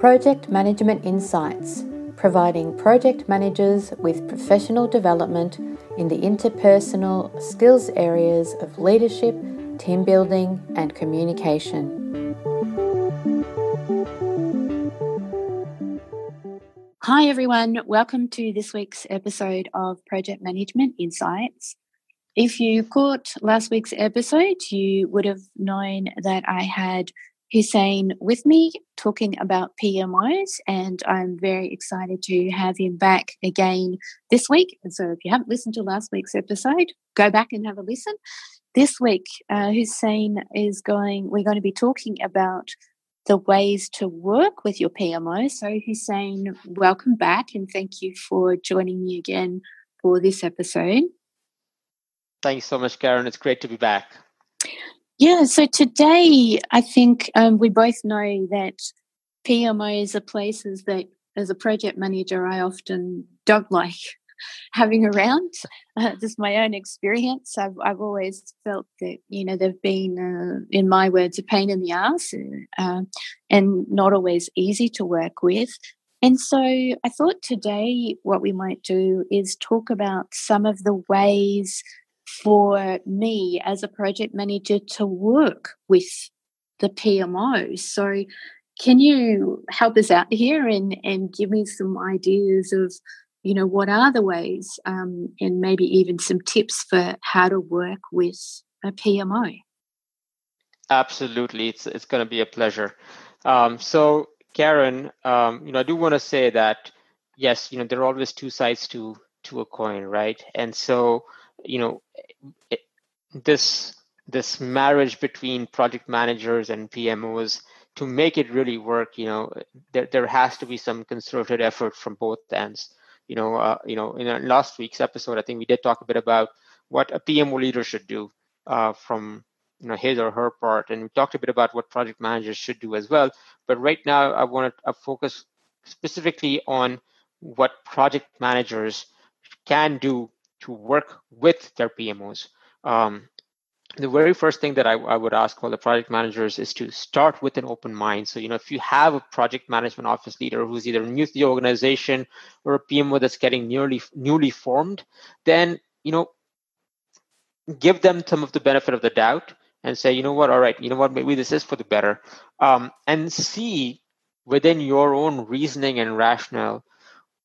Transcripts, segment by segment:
Project Management Insights, providing project managers with professional development in the interpersonal skills areas of leadership, team building, and communication. Hi, everyone. Welcome to this week's episode of Project Management Insights. If you caught last week's episode, you would have known that I had Hussein with me talking about PMOs, and I'm very excited to have him back again this week. And so, if you haven't listened to last week's episode, go back and have a listen. This week, uh, Hussein is going, we're going to be talking about the ways to work with your PMO. So, Hussein, welcome back and thank you for joining me again for this episode. Thanks so much, Karen. It's great to be back. Yeah, so today I think um, we both know that PMOs are places that, as a project manager, I often don't like having around. Uh, just my own experience. I've I've always felt that you know they've been, uh, in my words, a pain in the ass, uh, and not always easy to work with. And so I thought today what we might do is talk about some of the ways for me as a project manager to work with the PMO. So can you help us out here and, and give me some ideas of you know, what are the ways um, and maybe even some tips for how to work with a PMO? Absolutely. It's, it's going to be a pleasure. Um, so, Karen, um, you know, I do want to say that, yes, you know, there are always two sides to, to a coin, right? And so, you know, it, this, this marriage between project managers and PMOs to make it really work, you know, there, there has to be some concerted effort from both ends you know, uh, you know, in last week's episode, I think we did talk a bit about what a PMO leader should do uh, from you know his or her part, and we talked a bit about what project managers should do as well. But right now, I want to focus specifically on what project managers can do to work with their PMOs. Um, the very first thing that I, I, would ask all the project managers is to start with an open mind. So, you know, if you have a project management office leader who's either new to the organization or a PMO that's getting newly newly formed, then you know, give them some of the benefit of the doubt and say, you know what, all right, you know what, maybe this is for the better, um, and see within your own reasoning and rationale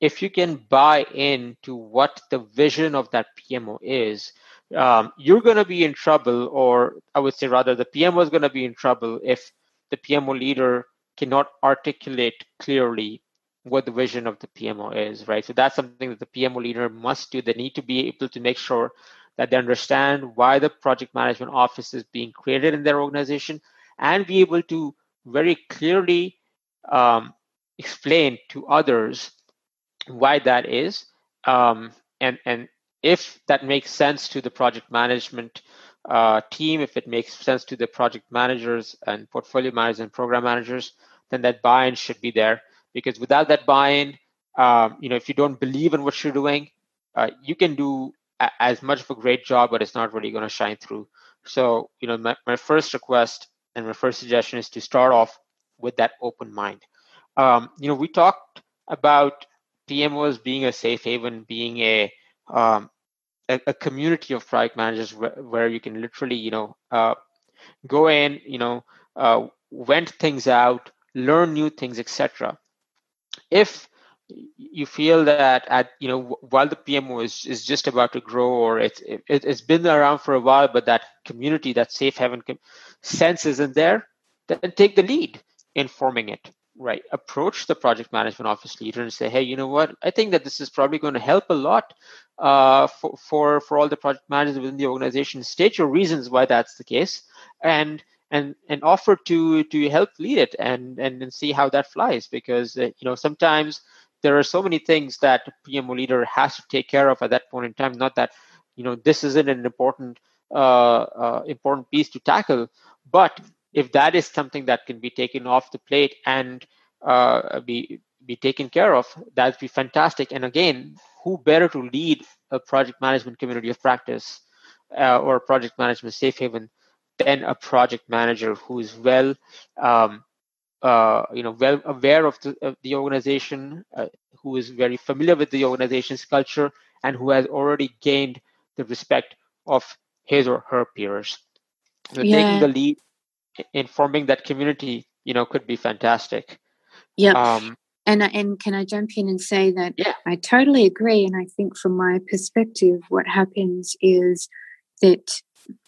if you can buy in to what the vision of that PMO is um, you're going to be in trouble, or I would say rather, the PMO is going to be in trouble if the PMO leader cannot articulate clearly what the vision of the PMO is, right? So that's something that the PMO leader must do. They need to be able to make sure that they understand why the project management office is being created in their organization and be able to very clearly um, explain to others why that is um, and and if that makes sense to the project management uh, team, if it makes sense to the project managers and portfolio managers and program managers, then that buy-in should be there. Because without that buy-in, um, you know, if you don't believe in what you're doing, uh, you can do a- as much of a great job, but it's not really going to shine through. So, you know, my, my first request and my first suggestion is to start off with that open mind. Um, you know, we talked about PMOs being a safe haven, being a um, a, a, community of product managers where, where, you can literally, you know, uh, go in, you know, uh, vent things out, learn new things, etc. If you feel that at you know while the PMO is, is just about to grow or it's it, it's been around for a while, but that community, that safe haven sense isn't there, then take the lead in forming it right approach the project management office leader and say hey you know what? I think that this is probably going to help a lot uh, for, for for all the project managers within the organization. State your reasons why that's the case and and and offer to to help lead it and and, and see how that flies. Because uh, you know sometimes there are so many things that pmo leader has to take care of at that point in time. Not that you know this isn't an important uh, uh important piece to tackle but if that is something that can be taken off the plate and uh, be be taken care of, that'd be fantastic. And again, who better to lead a project management community of practice uh, or project management safe haven than a project manager who is well um, uh, you know well aware of the, of the organization uh, who is very familiar with the organization's culture and who has already gained the respect of his or her peers so yeah. taking the lead in forming that community you know could be fantastic yeah um, and and can I jump in and say that yeah. I totally agree. And I think from my perspective, what happens is that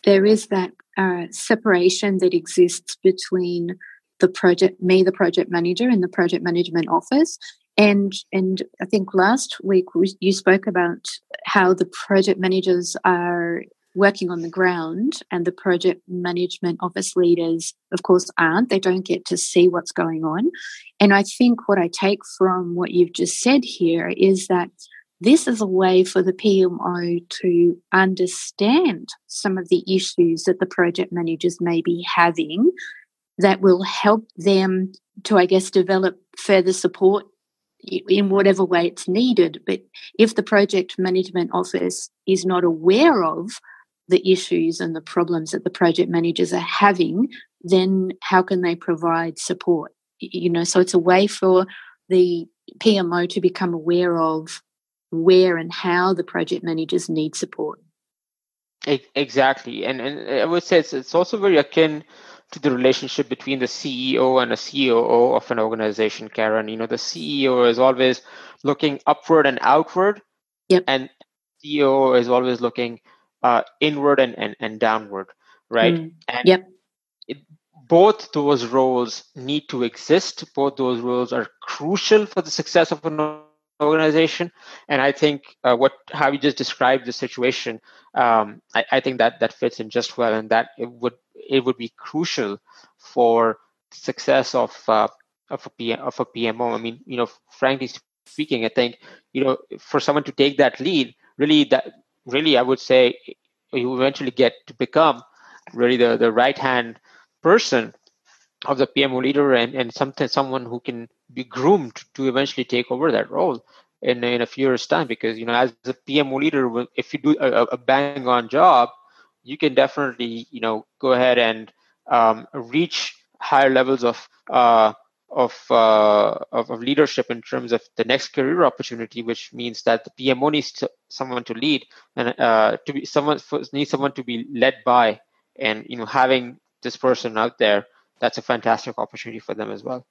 there is that uh, separation that exists between the project, me, the project manager, and the project management office. And and I think last week you spoke about how the project managers are working on the ground and the project management office leaders of course aren't they don't get to see what's going on and i think what i take from what you've just said here is that this is a way for the pmo to understand some of the issues that the project managers may be having that will help them to i guess develop further support in whatever way it's needed. But if the project management office is not aware of the issues and the problems that the project managers are having, then how can they provide support? You know, so it's a way for the PMO to become aware of where and how the project managers need support. Exactly, and and I would say it's, it's also very akin to the relationship between the CEO and a COO of an organization, Karen. You know, the CEO is always looking upward and outward, yep. and CEO is always looking uh, inward and, and, and downward, right? Mm. And yep. It, both those roles need to exist. Both those roles are crucial for the success of an organization. And I think uh, what how you just described the situation, um, I, I, think that that fits in just well, and that it would it would be crucial for success of uh, of a PM, of a PMO. I mean, you know, frankly speaking, I think you know for someone to take that lead, really that really, I would say you eventually get to become really the, the right hand person of the PMO leader and, and something someone who can be groomed to eventually take over that role in, in a few years time. Because you know as a PMO leader if you do a, a bang on job you can definitely you know go ahead and um, reach higher levels of uh, of, uh, of, of leadership in terms of the next career opportunity, which means that the PMO needs to, someone to lead and uh, to be someone needs someone to be led by, and you know having this person out there, that's a fantastic opportunity for them as well.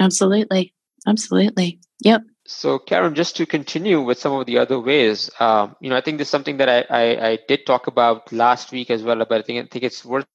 Absolutely, absolutely, yep. So, Karen, just to continue with some of the other ways, um, you know, I think this is something that I, I, I did talk about last week as well, but I think I think it's worth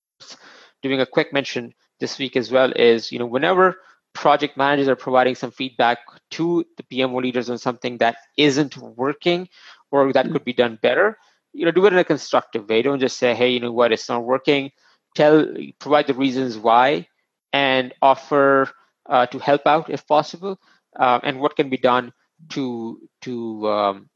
doing a quick mention this week as well. Is you know, whenever project managers are providing some feedback to the PMO leaders on something that isn't working or that could be done better, you know, do it in a constructive way. Don't just say, hey, you know what, it's not working. Tell, provide the reasons why, and offer uh, to help out if possible, uh, and what can be done to to um,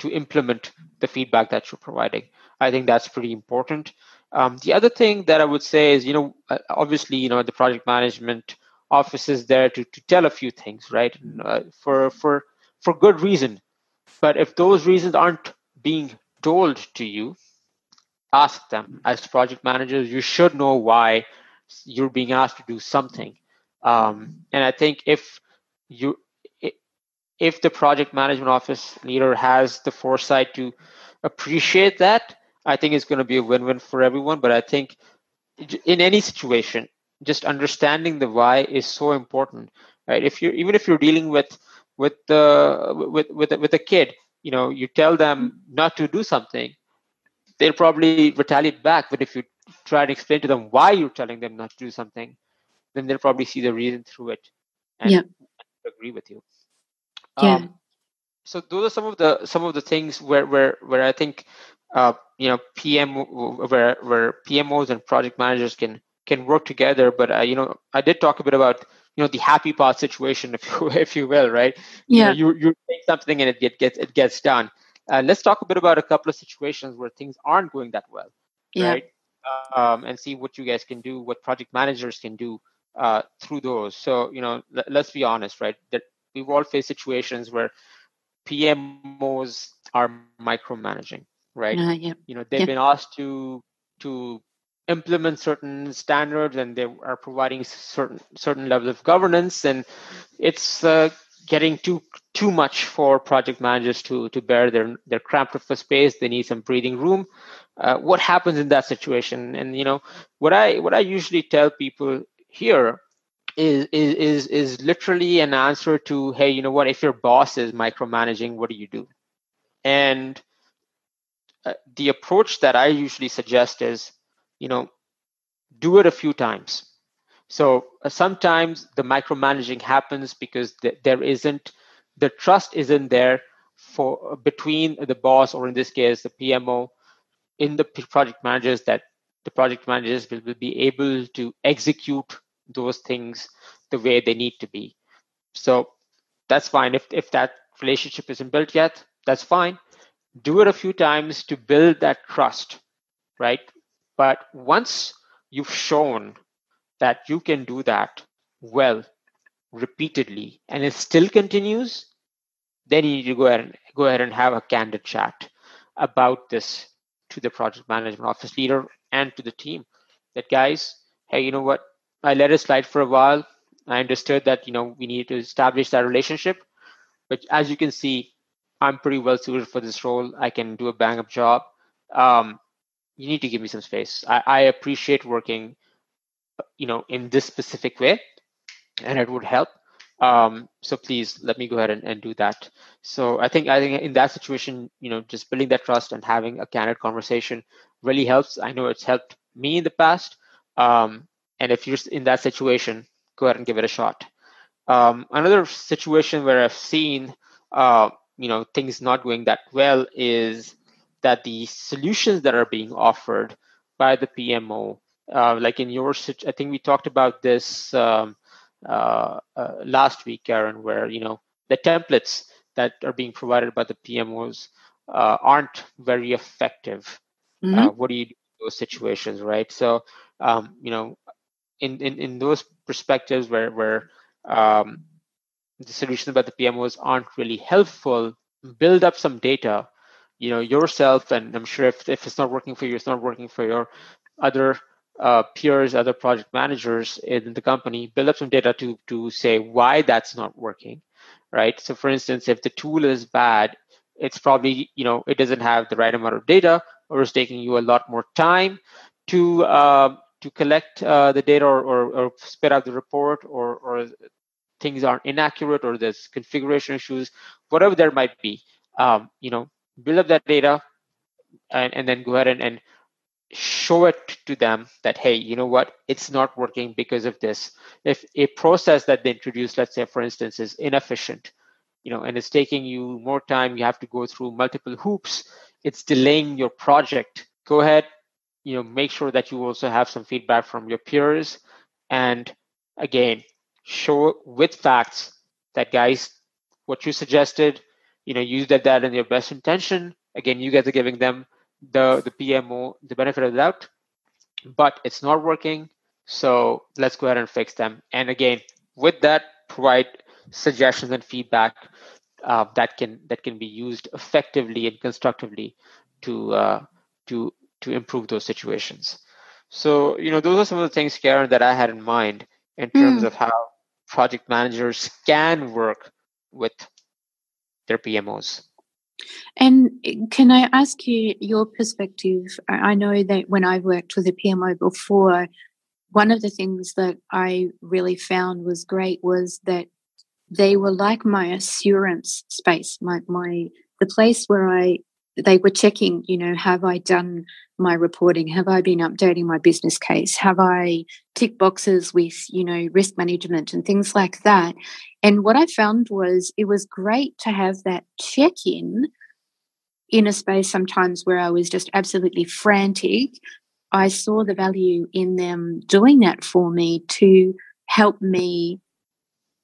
to implement the feedback that you're providing. I think that's pretty important. Um, the other thing that I would say is, you know, uh, obviously, you know, the project management office is there to, to tell a few things, right? Uh, for for for good reason. But if those reasons aren't being told to you, ask them. As project managers, you should know why you're being asked to do something. Um, and I think if you if the project management office leader has the foresight to appreciate that, I think it's going to be a win-win for everyone. But I think in any situation, just understanding the why is so important right if you even if you're dealing with with the with with with a kid you know you tell them not to do something they'll probably retaliate back but if you try and explain to them why you're telling them not to do something then they'll probably see the reason through it and yeah. agree with you yeah. Um, so those are some of the some of the things where where where i think uh, you know pm where where pmos and project managers can can work together. But uh, you know, I did talk a bit about you know the happy path situation, if you if you will, right? Yeah. You know, you you take something and it get, gets it gets done. Uh, let's talk a bit about a couple of situations where things aren't going that well, yeah. right? Um, and see what you guys can do, what project managers can do uh, through those. So you know, l- let's be honest, right? That we've all faced situations where PMOs are micromanaging, right? Uh, yeah. You know, they've yeah. been asked to to implement certain standards and they are providing certain certain level of governance and it's uh, getting too too much for project managers to to bear their their cramped for space. They need some breathing room. Uh, what happens in that situation? And you know what i what i usually tell people here is is is, is literally an answer to hey you know what? If your boss is micromanaging what do you do? And uh, the approach that i usually suggest is you know, do it a few times. So uh, sometimes the micromanaging happens because th- there isn't the trust isn't there for uh, between the boss or in this case the PMO in the project managers that the project managers will, will be able to execute those things the way they need to be. So that's fine. If if that relationship isn't built yet, that's fine. Do it a few times to build that trust, right? But once you've shown that you can do that well, repeatedly, and it still continues, then you need to go ahead and go ahead and have a candid chat about this to the project management office leader and to the team. That guys, hey, you know what? I let it slide for a while. I understood that you know we need to establish that relationship, but as you can see, I'm pretty well suited for this role. I can do a bang up job. Um, you need to give me some space. I, I appreciate working, you know, in this specific way, and it would help. Um, so please let me go ahead and, and do that. So I think I think in that situation, you know, just building that trust and having a candid conversation really helps. I know it's helped me in the past. Um, and if you're in that situation, go ahead and give it a shot. Um, another situation where I've seen, uh, you know, things not going that well is that the solutions that are being offered by the PMO, uh, like in your, I think we talked about this um, uh, uh, last week, Karen, where you know the templates that are being provided by the PMOs uh, aren't very effective. Uh, mm-hmm. what do you do in those situations, right? So, um, you know, in, in in those perspectives where where um, the solutions about the PMOs aren't really helpful, build up some data you know yourself and i'm sure if, if it's not working for you it's not working for your other uh, peers other project managers in the company. Build up some data to to say why that's not working right? So for instance if the tool is bad it's probably you know it doesn't have the right amount of data or it's taking you a lot more time to uh, to collect uh, the data or, or, or spit out the report or, or things are inaccurate or there's configuration issues whatever there might be um, you know build up that data and, and then go ahead and, and show it to them that hey you know what? It's not working because of this. If a process that they introduce let's say for instance is inefficient you know and it's taking you more time you have to go through multiple hoops it's delaying your project go ahead you know make sure that you also have some feedback from your peers and again show with facts that guys what you suggested you know use that that in your best intention. Again you guys are giving them the the pmo the benefit of the doubt but it's not working. So let's go ahead and fix them. And again with that provide suggestions and feedback uh, that can that can be used effectively and constructively to uh, to to improve those situations. So you know those are some of the things karen that i had in mind in terms mm. of how project managers can work with their PMOs. And can I ask you your perspective? I know that when I worked with a PMO before, one of the things that I really found was great was that they were like my assurance space, my my the place where I they were checking, you know, have I done my reporting? Have I been updating my business case? Have I ticked boxes with, you know, risk management and things like that? And what I found was it was great to have that check in in a space sometimes where I was just absolutely frantic. I saw the value in them doing that for me to help me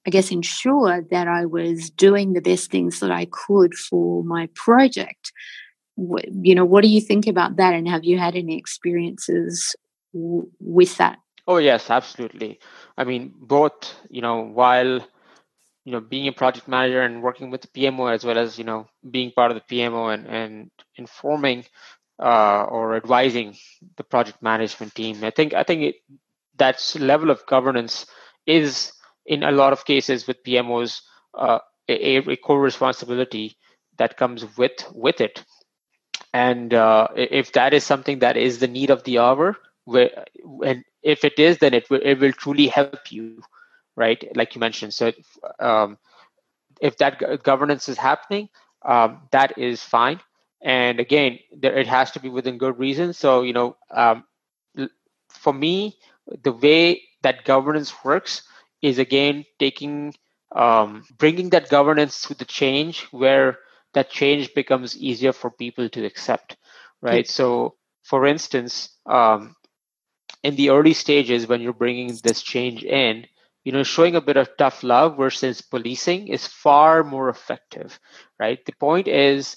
I guess, ensure that I was doing the best things that I could for my project. You know, what do you think about that? And have you had any experiences with that? Oh, yes, absolutely. I mean, both, you know, while, you know, being a project manager and working with the PMO as well as, you know, being part of the PMO and, and informing uh, or advising the project management team. I think I think it, that level of governance is in a lot of cases with PMOs uh, a, a, core responsibility that comes with with it. And uh, if that is something that is the need of the hour, where and if it is, then it will it will truly help you, right? Like you mentioned. So um, if that governance is happening, um, that is fine. And again, there, it has to be within good reason. So you know, um, for me, the way that governance works is again taking um, bringing that governance to the change where that change becomes easier for people to accept right so for instance um, in the early stages when you're bringing this change in you know showing a bit of tough love versus policing is far more effective right the point is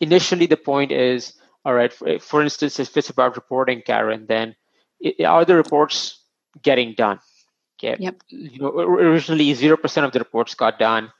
initially the point is all right for, for instance if it's about reporting karen then it, are the reports getting done Okay. Yep. You know, originally zero percent of the reports got done.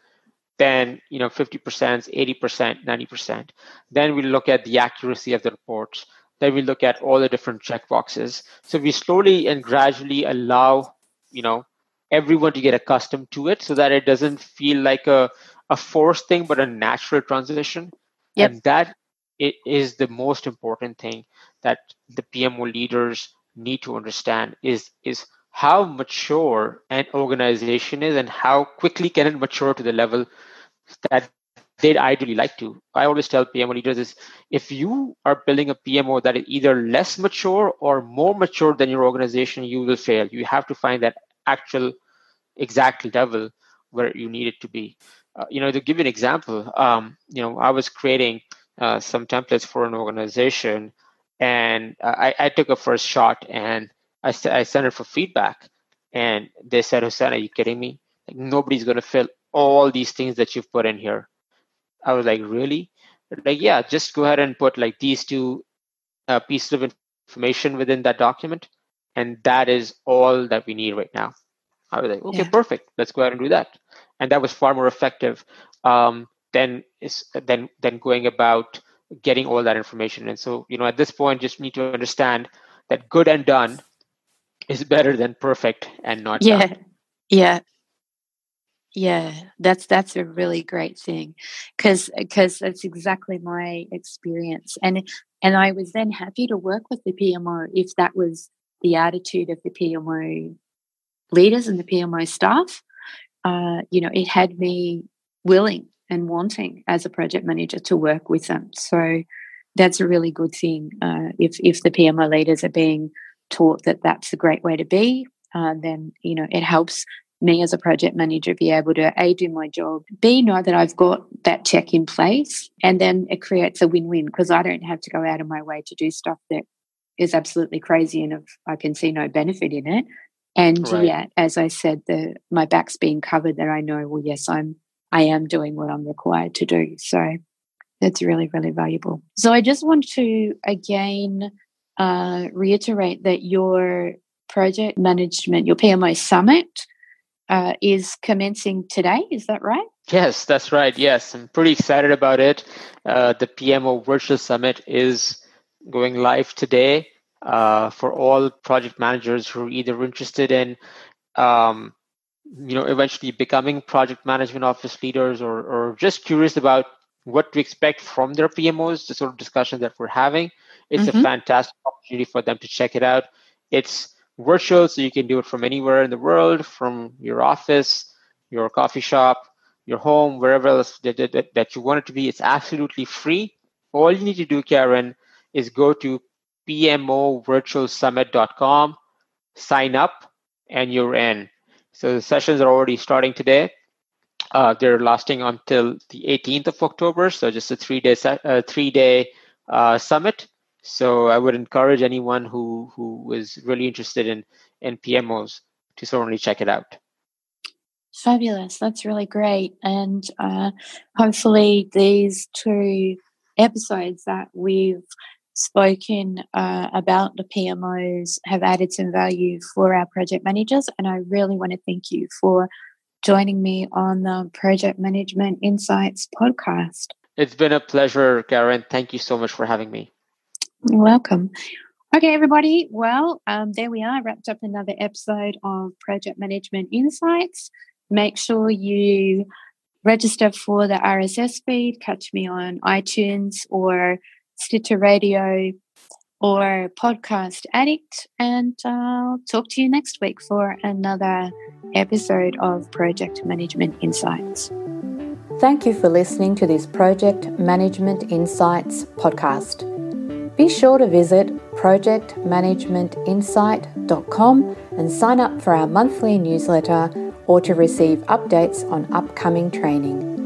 Then you know, fifty percent, eighty percent, ninety percent. Then we look at the accuracy of the reports. Then we look at all the different checkboxes. So we slowly and gradually allow you know everyone to get accustomed to it, so that it doesn't feel like a a forced thing, but a natural transition. Yep. And that it is the most important thing that the PMO leaders need to understand is is how mature an organization is and how quickly can it mature to the level that they'd ideally like to. I always tell PMO leaders is if you are building a PMO that is either less mature or more mature than your organization, you will fail. You have to find that actual exact level where you need it to be. Uh, you know, to give you an example, um, you know, I was creating uh, some templates for an organization and I, I took a first shot and I, I sent it for feedback, and they said, Hussein, are you kidding me? Like nobody's gonna fill all these things that you've put in here. I was like, really? like, yeah, just go ahead and put like these two uh, pieces of information within that document, and that is all that we need right now. I was like, okay, yeah. perfect. Let's go ahead and do that. And that was far more effective um, than is than than going about getting all that information. And so, you know, at this point, just need to understand that good and done is better than perfect and not yeah done. yeah yeah that's that's a really great thing because because that's exactly my experience and and i was then happy to work with the pmo if that was the attitude of the pmo leaders and the pmo staff. Uh, you know it had me willing and wanting as a project manager to work with them so that's a really good thing uh, if if the pmo leaders are being taught that that's a great way to be, uh, then you know it helps me as a project manager be able to a do my job, b know that I've got that check in place, and then it creates a win win because I don't have to go out of my way to do stuff that is absolutely crazy and if I can see no benefit in it. And right. yeah, as I said, the my back's being covered that I know, well, yes, I'm I am doing what I'm required to do. So that's really, really valuable. So I just want to again uh, reiterate that your project management, your PMO summit, uh, is commencing today. Is that right? Yes, that's right. Yes, I'm pretty excited about it. Uh, the PMO Virtual Summit is going live today uh, for all project managers who are either interested in, um, you know, eventually becoming project management office leaders or, or just curious about what to expect from their PMOs, the sort of discussion that we're having. It's mm-hmm. a fantastic opportunity for them to check it out. It's virtual, so you can do it from anywhere in the world, from your office, your coffee shop, your home, wherever else that, that, that you want it to be. It's absolutely free. All you need to do, Karen, is go to pmovirtualsummit.com, sign up, and you're in. So the sessions are already starting today. Uh, they're lasting until the 18th of October, so just a three-day uh, three-day uh, summit. So I would encourage anyone who who is really interested in in PMOs to certainly check it out. Fabulous. That's really great. And uh, hopefully, these two episodes that we've spoken uh, about the PMOs have added some value for our project managers. And I really want to thank you for joining me on the Project Management Insights podcast. It's been a pleasure, Karen. Thank you so much for having me. You're welcome. Okay, everybody. Well, um, there we are, wrapped up another episode of Project Management Insights. Make sure you register for the RSS feed, catch me on iTunes or Stitcher Radio or Podcast Addict, and I'll talk to you next week for another episode of Project Management Insights. Thank you for listening to this Project Management Insights podcast. Be sure to visit projectmanagementinsight.com and sign up for our monthly newsletter or to receive updates on upcoming training.